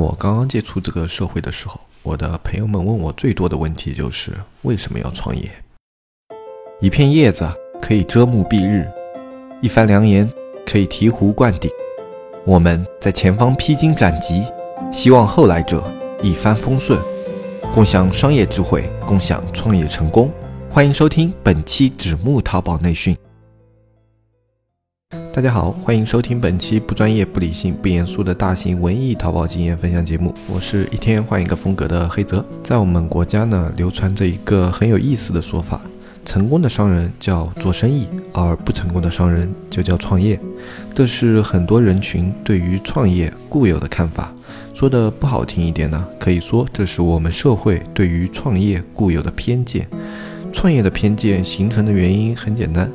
我刚刚接触这个社会的时候，我的朋友们问我最多的问题就是为什么要创业？一片叶子可以遮目蔽日，一番良言可以醍醐灌顶。我们在前方披荆斩棘，希望后来者一帆风顺，共享商业智慧，共享创业成功。欢迎收听本期纸木淘宝内训。大家好，欢迎收听本期不专业、不理性、不严肃的大型文艺淘宝经验分享节目。我是一天换一个风格的黑泽。在我们国家呢，流传着一个很有意思的说法：成功的商人叫做生意，而不成功的商人就叫创业。这是很多人群对于创业固有的看法。说的不好听一点呢，可以说这是我们社会对于创业固有的偏见。创业的偏见形成的原因很简单。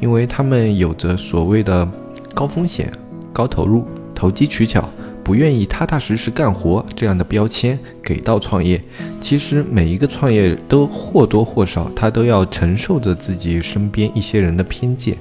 因为他们有着所谓的高风险、高投入、投机取巧。不愿意踏踏实实干活这样的标签给到创业，其实每一个创业都或多或少，他都要承受着自己身边一些人的偏见。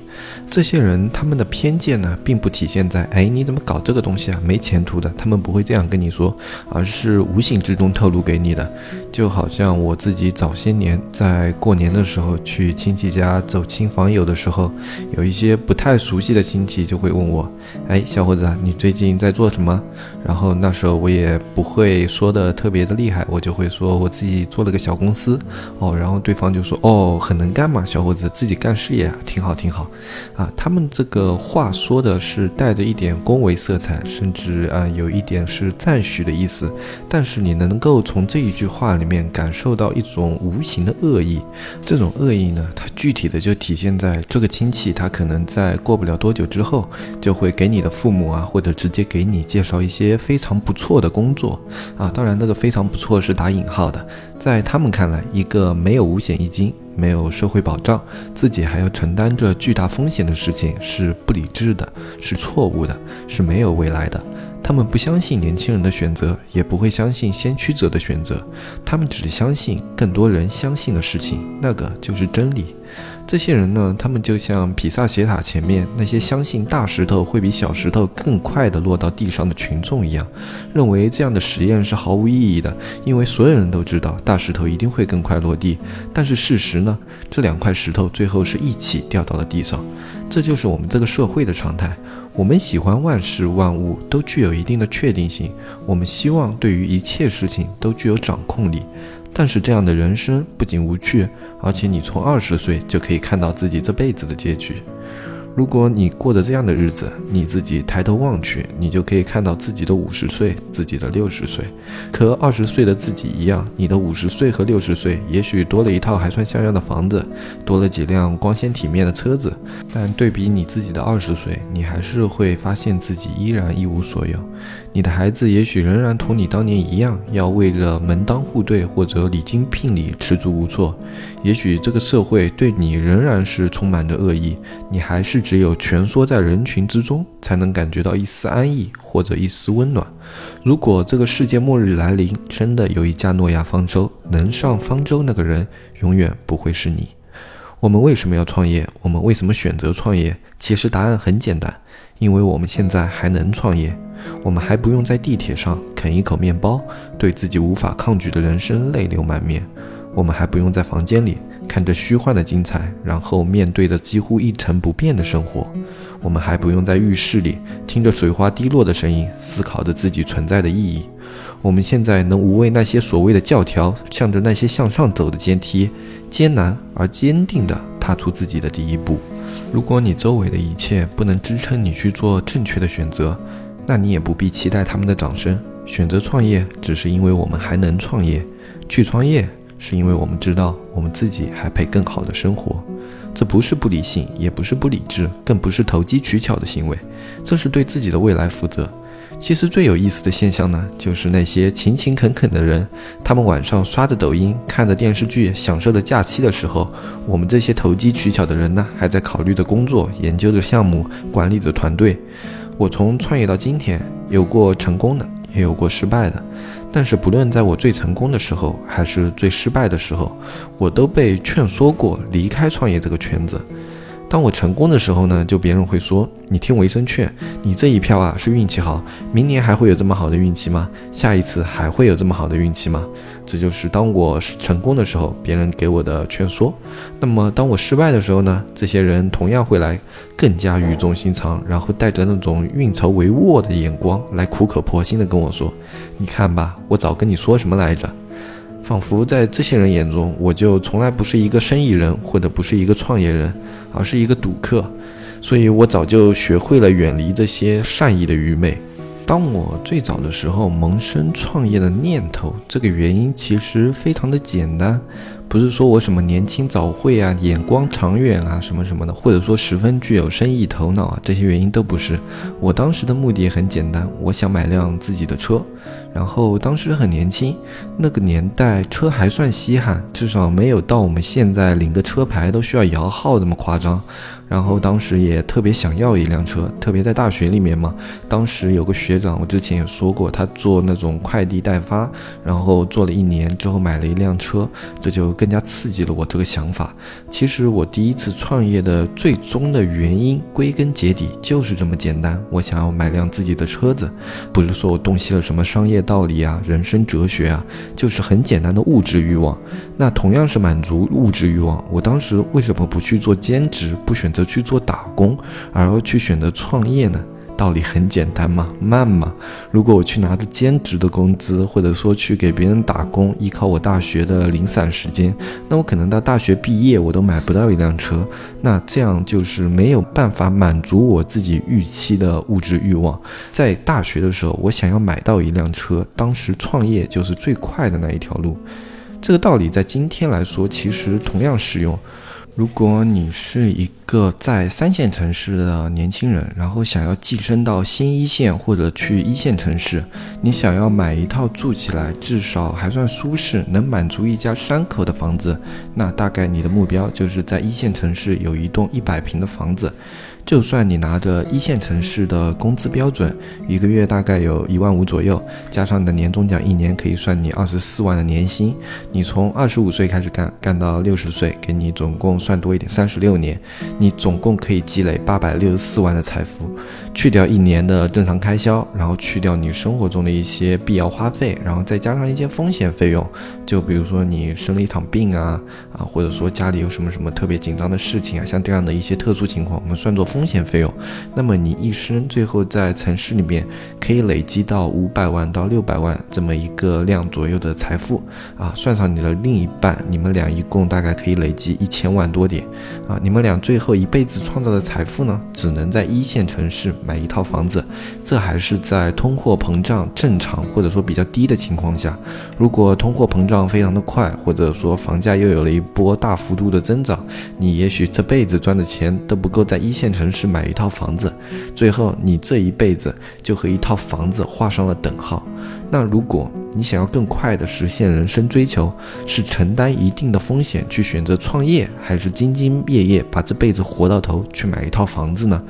这些人他们的偏见呢，并不体现在哎你怎么搞这个东西啊，没前途的，他们不会这样跟你说，而是无形之中透露给你的。就好像我自己早些年在过年的时候去亲戚家走亲访友的时候，有一些不太熟悉的亲戚就会问我，哎小伙子，你最近在做什么？然后那时候我也不会说的特别的厉害，我就会说我自己做了个小公司哦，然后对方就说哦很能干嘛，小伙子自己干事业挺好挺好，啊，他们这个话说的是带着一点恭维色彩，甚至啊有一点是赞许的意思，但是你能够从这一句话里面感受到一种无形的恶意，这种恶意呢，它具体的就体现在这个亲戚他可能在过不了多久之后，就会给你的父母啊，或者直接给你介绍找。一些非常不错的工作啊，当然这个非常不错是打引号的，在他们看来，一个没有五险一金、没有社会保障、自己还要承担着巨大风险的事情是不理智的，是错误的，是没有未来的。他们不相信年轻人的选择，也不会相信先驱者的选择，他们只相信更多人相信的事情，那个就是真理。这些人呢，他们就像比萨斜塔前面那些相信大石头会比小石头更快地落到地上的群众一样，认为这样的实验是毫无意义的，因为所有人都知道大石头一定会更快落地。但是事实呢，这两块石头最后是一起掉到了地上。这就是我们这个社会的常态。我们喜欢万事万物都具有一定的确定性，我们希望对于一切事情都具有掌控力。但是这样的人生不仅无趣，而且你从二十岁就可以看到自己这辈子的结局。如果你过着这样的日子，你自己抬头望去，你就可以看到自己的五十岁，自己的六十岁，和二十岁的自己一样。你的五十岁和六十岁，也许多了一套还算像样的房子，多了几辆光鲜体面的车子，但对比你自己的二十岁，你还是会发现自己依然一无所有。你的孩子也许仍然同你当年一样，要为了门当户对或者礼金聘礼吃足无措。也许这个社会对你仍然是充满着恶意，你还是。只有蜷缩在人群之中，才能感觉到一丝安逸或者一丝温暖。如果这个世界末日来临，真的有一架诺亚方舟，能上方舟那个人永远不会是你。我们为什么要创业？我们为什么选择创业？其实答案很简单，因为我们现在还能创业，我们还不用在地铁上啃一口面包，对自己无法抗拒的人生泪流满面，我们还不用在房间里。看着虚幻的精彩，然后面对着几乎一成不变的生活，我们还不用在浴室里听着水花滴落的声音，思考着自己存在的意义。我们现在能无畏那些所谓的教条，向着那些向上走的阶梯，艰难而坚定地踏出自己的第一步。如果你周围的一切不能支撑你去做正确的选择，那你也不必期待他们的掌声。选择创业，只是因为我们还能创业，去创业。是因为我们知道我们自己还配更好的生活，这不是不理性，也不是不理智，更不是投机取巧的行为，这是对自己的未来负责。其实最有意思的现象呢，就是那些勤勤恳恳的人，他们晚上刷着抖音，看着电视剧，享受着假期的时候，我们这些投机取巧的人呢，还在考虑着工作，研究着项目，管理着团队。我从创业到今天，有过成功的，也有过失败的。但是，不论在我最成功的时候，还是最失败的时候，我都被劝说过离开创业这个圈子。当我成功的时候呢，就别人会说：“你听我一声劝，你这一票啊是运气好，明年还会有这么好的运气吗？下一次还会有这么好的运气吗？”这就是当我成功的时候，别人给我的劝说。那么当我失败的时候呢，这些人同样会来更加语重心长，然后带着那种运筹帷幄的眼光来苦口婆心的跟我说：“你看吧，我早跟你说什么来着。”仿佛在这些人眼中，我就从来不是一个生意人，或者不是一个创业人，而是一个赌客。所以我早就学会了远离这些善意的愚昧。当我最早的时候萌生创业的念头，这个原因其实非常的简单。不是说我什么年轻早慧啊，眼光长远啊，什么什么的，或者说十分具有生意头脑啊，这些原因都不是。我当时的目的很简单，我想买辆自己的车。然后当时很年轻，那个年代车还算稀罕，至少没有到我们现在领个车牌都需要摇号这么夸张。然后当时也特别想要一辆车，特别在大学里面嘛。当时有个学长，我之前也说过，他做那种快递代发，然后做了一年之后买了一辆车，这就更加刺激了我这个想法。其实我第一次创业的最终的原因，归根结底就是这么简单，我想要买辆自己的车子，不是说我洞悉了什么商业道理啊、人生哲学啊，就是很简单的物质欲望。那同样是满足物质欲望，我当时为什么不去做兼职，不选择去做打工，而要去选择创业呢？道理很简单嘛，慢嘛。如果我去拿着兼职的工资，或者说去给别人打工，依靠我大学的零散时间，那我可能到大学毕业我都买不到一辆车。那这样就是没有办法满足我自己预期的物质欲望。在大学的时候，我想要买到一辆车，当时创业就是最快的那一条路。这个道理在今天来说，其实同样适用。如果你是一个在三线城市的年轻人，然后想要晋升到新一线或者去一线城市，你想要买一套住起来至少还算舒适、能满足一家三口的房子，那大概你的目标就是在一线城市有一栋一百平的房子。就算你拿着一线城市的工资标准，一个月大概有一万五左右，加上你的年终奖，一年可以算你二十四万的年薪。你从二十五岁开始干，干到六十岁，给你总共算多一点，三十六年，你总共可以积累八百六十四万的财富。去掉一年的正常开销，然后去掉你生活中的一些必要花费，然后再加上一些风险费用，就比如说你生了一场病啊啊，或者说家里有什么什么特别紧张的事情啊，像这样的一些特殊情况，我们算作风险费用。那么你一生最后在城市里面可以累积到五百万到六百万这么一个量左右的财富啊，算上你的另一半，你们俩一共大概可以累积一千万多点啊。你们俩最后一辈子创造的财富呢，只能在一线城市。买一套房子，这还是在通货膨胀正常或者说比较低的情况下。如果通货膨胀非常的快，或者说房价又有了一波大幅度的增长，你也许这辈子赚的钱都不够在一线城市买一套房子。最后，你这一辈子就和一套房子画上了等号。那如果你想要更快的实现人生追求，是承担一定的风险去选择创业，还是兢兢业业把这辈子活到头去买一套房子呢？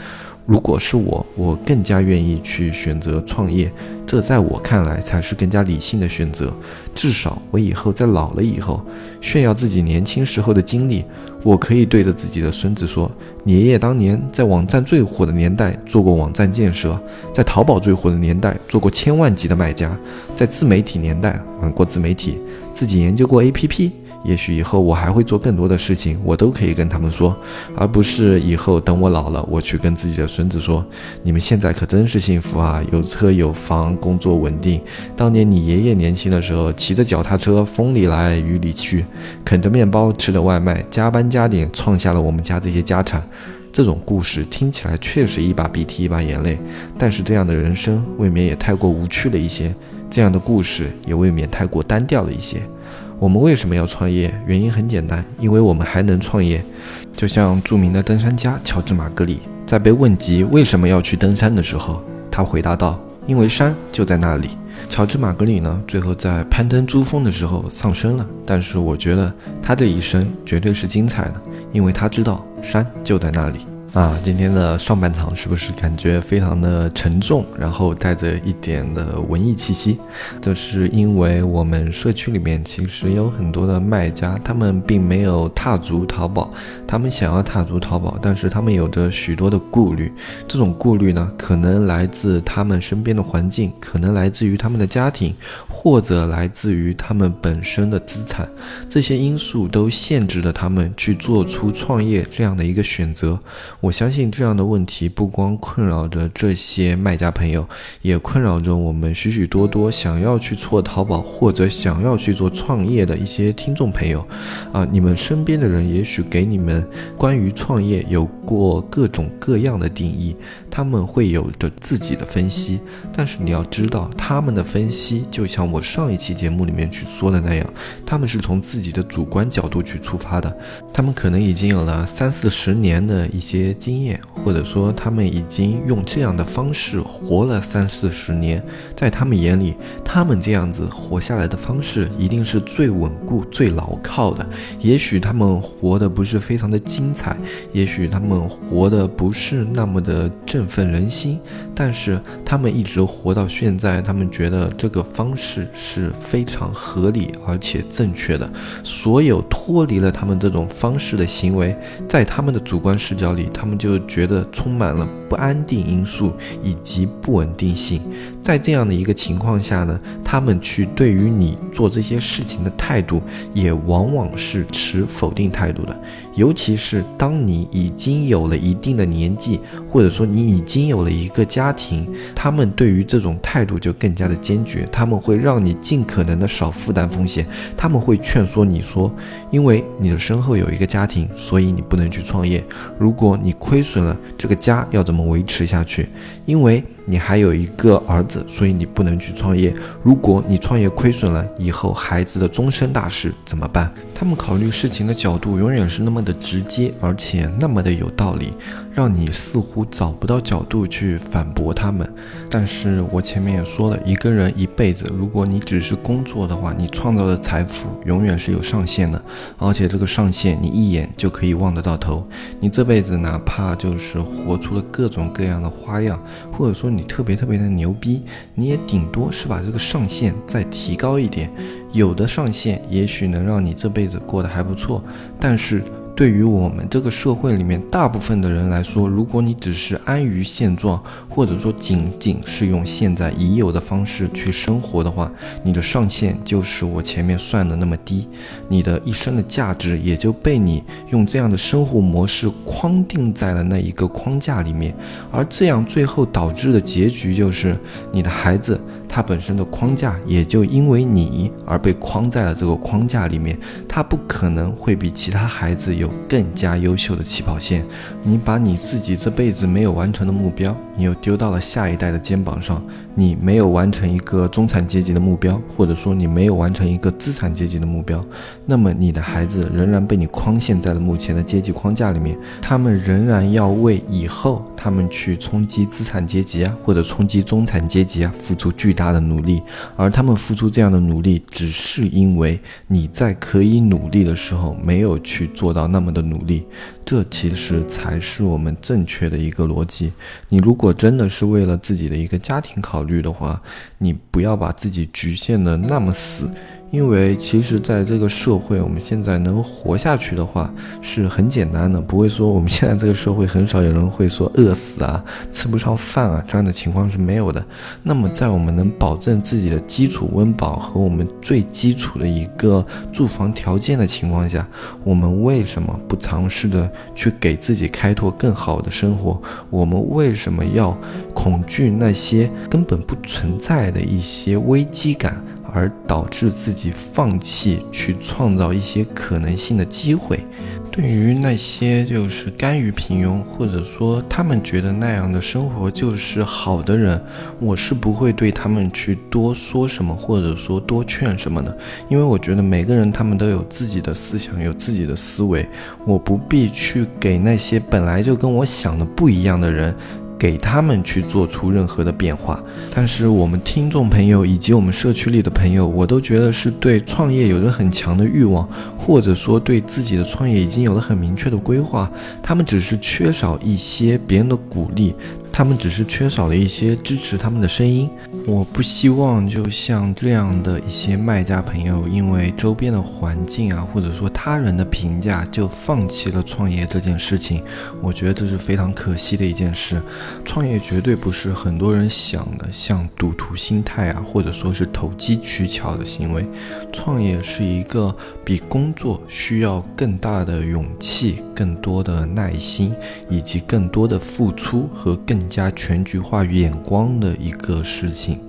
如果是我，我更加愿意去选择创业，这在我看来才是更加理性的选择。至少我以后在老了以后，炫耀自己年轻时候的经历，我可以对着自己的孙子说：“你爷爷当年在网站最火的年代做过网站建设，在淘宝最火的年代做过千万级的卖家，在自媒体年代玩过自媒体，自己研究过 APP。”也许以后我还会做更多的事情，我都可以跟他们说，而不是以后等我老了，我去跟自己的孙子说：“你们现在可真是幸福啊，有车有房，工作稳定。当年你爷爷年轻的时候，骑着脚踏车，风里来雨里去，啃着面包，吃着外卖，加班加点，创下了我们家这些家产。”这种故事听起来确实一把鼻涕一把眼泪，但是这样的人生未免也太过无趣了一些，这样的故事也未免太过单调了一些。我们为什么要创业？原因很简单，因为我们还能创业。就像著名的登山家乔治·马格里，在被问及为什么要去登山的时候，他回答道：“因为山就在那里。”乔治·马格里呢，最后在攀登珠峰的时候丧生了。但是我觉得他这一生绝对是精彩的，因为他知道山就在那里。啊，今天的上半场是不是感觉非常的沉重，然后带着一点的文艺气息？这是因为我们社区里面其实有很多的卖家，他们并没有踏足淘宝，他们想要踏足淘宝，但是他们有着许多的顾虑。这种顾虑呢，可能来自他们身边的环境，可能来自于他们的家庭，或者来自于他们本身的资产。这些因素都限制了他们去做出创业这样的一个选择。我相信这样的问题不光困扰着这些卖家朋友，也困扰着我们许许多多想要去做淘宝或者想要去做创业的一些听众朋友。啊，你们身边的人也许给你们关于创业有过各种各样的定义，他们会有着自己的分析，但是你要知道，他们的分析就像我上一期节目里面去说的那样，他们是从自己的主观角度去出发的，他们可能已经有了三四十年的一些经验，或者说他们已经用这样的方式活了三四十年，在他们眼里，他们这样子活下来的方式一定是最稳固、最牢靠的。也许他们活的不是非常的精彩，也许他们活的不是那么的振奋人心，但是他们一直活到现在，他们觉得这个方式是非常合理而且正确的。所有脱离了他们这种方式的行为，在他们的主观视角里，他。们就觉得充满了不安定因素以及不稳定性，在这样的一个情况下呢，他们去对于你做这些事情的态度，也往往是持否定态度的。尤其是当你已经有了一定的年纪，或者说你已经有了一个家庭，他们对于这种态度就更加的坚决。他们会让你尽可能的少负担风险，他们会劝说你说，因为你的身后有一个家庭，所以你不能去创业。如果你亏损了，这个家要怎么维持下去？因为你还有一个儿子，所以你不能去创业。如果你创业亏损了，以后孩子的终身大事怎么办？他们考虑事情的角度永远是那么的直接，而且那么的有道理，让你似乎找不到角度去反驳他们。但是我前面也说了，一个人一辈子，如果你只是工作的话，你创造的财富永远是有上限的，而且这个上限你一眼就可以望得到头。你这辈子哪怕就是活出了各种各样的花样，或者说你特别特别的牛逼，你也顶多是把这个上限再提高一点。有的上限也许能让你这辈子过得还不错，但是。对于我们这个社会里面大部分的人来说，如果你只是安于现状，或者说仅仅是用现在已有的方式去生活的话，你的上限就是我前面算的那么低，你的一生的价值也就被你用这样的生活模式框定在了那一个框架里面，而这样最后导致的结局就是你的孩子。他本身的框架也就因为你而被框在了这个框架里面，他不可能会比其他孩子有更加优秀的起跑线。你把你自己这辈子没有完成的目标，你又丢到了下一代的肩膀上。你没有完成一个中产阶级的目标，或者说你没有完成一个资产阶级的目标，那么你的孩子仍然被你框限在了目前的阶级框架里面，他们仍然要为以后他们去冲击资产阶级啊，或者冲击中产阶级啊，付出巨大的努力，而他们付出这样的努力，只是因为你在可以努力的时候没有去做到那么的努力。这其实才是我们正确的一个逻辑。你如果真的是为了自己的一个家庭考虑的话，你不要把自己局限的那么死。因为其实，在这个社会，我们现在能活下去的话是很简单的，不会说我们现在这个社会很少有人会说饿死啊、吃不上饭啊这样的情况是没有的。那么，在我们能保证自己的基础温饱和我们最基础的一个住房条件的情况下，我们为什么不尝试的去给自己开拓更好的生活？我们为什么要恐惧那些根本不存在的一些危机感？而导致自己放弃去创造一些可能性的机会。对于那些就是甘于平庸，或者说他们觉得那样的生活就是好的人，我是不会对他们去多说什么，或者说多劝什么的。因为我觉得每个人他们都有自己的思想，有自己的思维，我不必去给那些本来就跟我想的不一样的人。给他们去做出任何的变化。但是我们听众朋友以及我们社区里的朋友，我都觉得是对创业有着很强的欲望，或者说对自己的创业已经有了很明确的规划，他们只是缺少一些别人的鼓励。他们只是缺少了一些支持他们的声音。我不希望就像这样的一些卖家朋友，因为周边的环境啊，或者说他人的评价，就放弃了创业这件事情。我觉得这是非常可惜的一件事。创业绝对不是很多人想的像赌徒心态啊，或者说是投机取巧的行为。创业是一个比工作需要更大的勇气、更多的耐心，以及更多的付出和更。加全局化眼光的一个事情。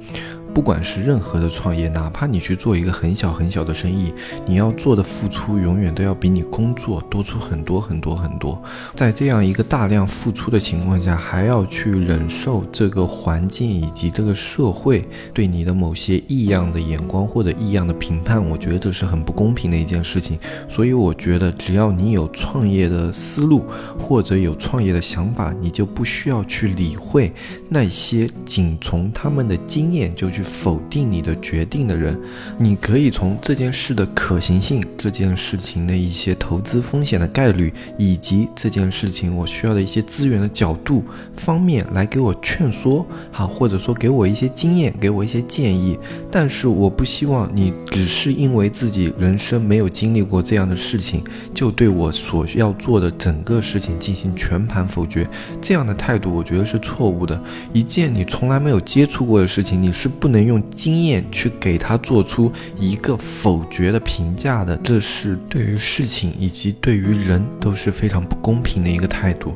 不管是任何的创业，哪怕你去做一个很小很小的生意，你要做的付出永远都要比你工作多出很多很多很多。在这样一个大量付出的情况下，还要去忍受这个环境以及这个社会对你的某些异样的眼光或者异样的评判，我觉得这是很不公平的一件事情。所以我觉得，只要你有创业的思路或者有创业的想法，你就不需要去理会那些仅从他们的经验就去去。否定你的决定的人，你可以从这件事的可行性、这件事情的一些投资风险的概率，以及这件事情我需要的一些资源的角度方面来给我劝说，好，或者说给我一些经验，给我一些建议。但是我不希望你只是因为自己人生没有经历过这样的事情，就对我所要做的整个事情进行全盘否决。这样的态度，我觉得是错误的。一件你从来没有接触过的事情，你是不能。用经验去给他做出一个否决的评价的，这是对于事情以及对于人都是非常不公平的一个态度。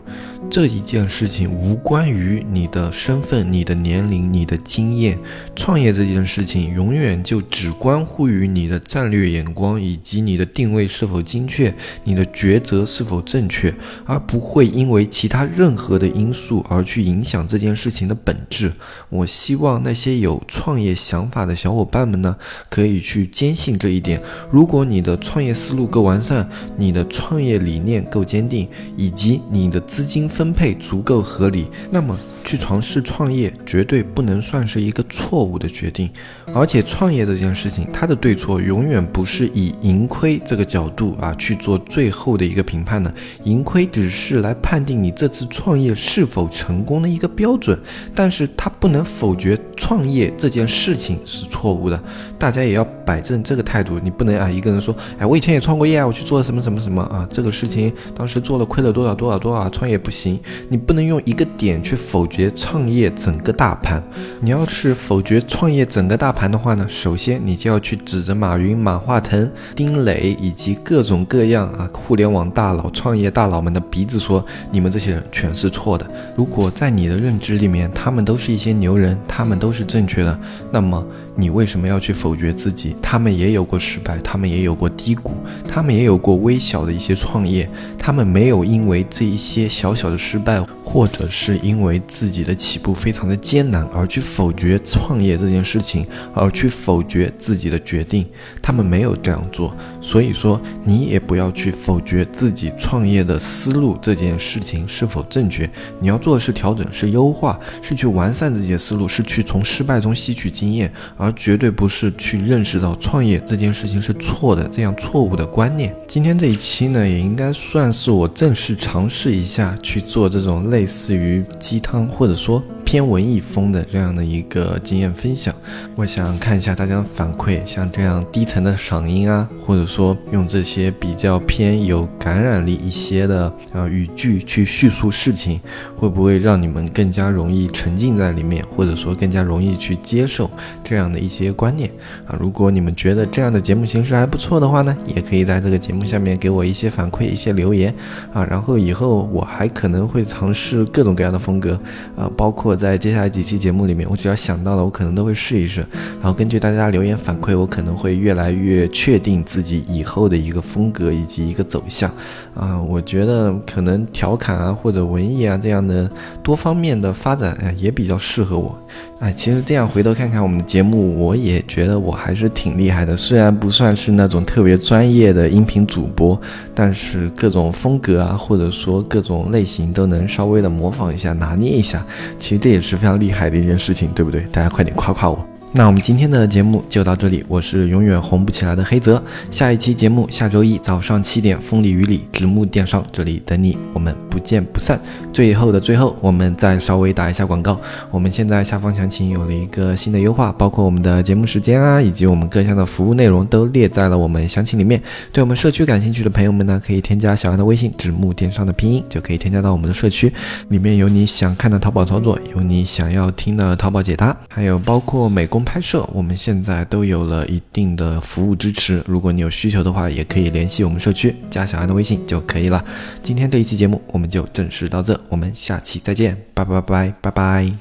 这一件事情无关于你的身份、你的年龄、你的经验。创业这件事情永远就只关乎于你的战略眼光以及你的定位是否精确、你的抉择是否正确，而不会因为其他任何的因素而去影响这件事情的本质。我希望那些有创业想法的小伙伴们呢，可以去坚信这一点。如果你的创业思路够完善，你的创业理念够坚定，以及你的资金分。分配足够合理，那么。去尝试创业绝对不能算是一个错误的决定，而且创业这件事情，它的对错永远不是以盈亏这个角度啊去做最后的一个评判的，盈亏只是来判定你这次创业是否成功的一个标准，但是它不能否决创业这件事情是错误的，大家也要摆正这个态度，你不能啊一个人说，哎，我以前也创过业啊，我去做了什么什么什么啊，这个事情当时做了亏了多少多少多少，创业不行，行你不能用一个点去否。决创业整个大盘，你要是否决创业整个大盘的话呢？首先你就要去指着马云、马化腾、丁磊以及各种各样啊互联网大佬、创业大佬们的鼻子说，你们这些人全是错的。如果在你的认知里面，他们都是一些牛人，他们都是正确的，那么。你为什么要去否决自己？他们也有过失败，他们也有过低谷，他们也有过微小的一些创业，他们没有因为这一些小小失败，或者是因为自己的起步非常的艰难而去否决创业这件事情，而去否决自己的决定。他们没有这样做，所以说你也不要去否决自己创业的思路这件事情是否正确。你要做的是调整，是优化，是去完善自己的思路，是去从失败中吸取经验。而绝对不是去认识到创业这件事情是错的这样错误的观念。今天这一期呢，也应该算是我正式尝试一下去做这种类类似于鸡汤或者说。偏文艺风的这样的一个经验分享，我想看一下大家的反馈，像这样低沉的嗓音啊，或者说用这些比较偏有感染力一些的啊语句去叙述事情，会不会让你们更加容易沉浸在里面，或者说更加容易去接受这样的一些观念啊？如果你们觉得这样的节目形式还不错的话呢，也可以在这个节目下面给我一些反馈、一些留言啊，然后以后我还可能会尝试各种各样的风格啊，包括。在接下来几期节目里面，我只要想到了，我可能都会试一试。然后根据大家留言反馈，我可能会越来越确定自己以后的一个风格以及一个走向。啊，我觉得可能调侃啊或者文艺啊这样的多方面的发展，哎，也比较适合我。哎，其实这样回头看看我们的节目，我也觉得我还是挺厉害的。虽然不算是那种特别专业的音频主播，但是各种风格啊，或者说各种类型都能稍微的模仿一下、拿捏一下。其实这也是非常厉害的一件事情，对不对？大家快点夸夸我。那我们今天的节目就到这里，我是永远红不起来的黑泽。下一期节目下周一早上七点，风里雨里，直木电商这里等你，我们不见不散。最后的最后，我们再稍微打一下广告。我们现在下方详情有了一个新的优化，包括我们的节目时间啊，以及我们各项的服务内容都列在了我们详情里面。对我们社区感兴趣的朋友们呢，可以添加小杨的微信，直木电商的拼音，就可以添加到我们的社区。里面有你想看的淘宝操作，有你想要听的淘宝解答，还有包括美工。拍摄，我们现在都有了一定的服务支持。如果你有需求的话，也可以联系我们社区，加小安的微信就可以了。今天这一期节目我们就正式到这，我们下期再见，拜拜拜拜拜拜。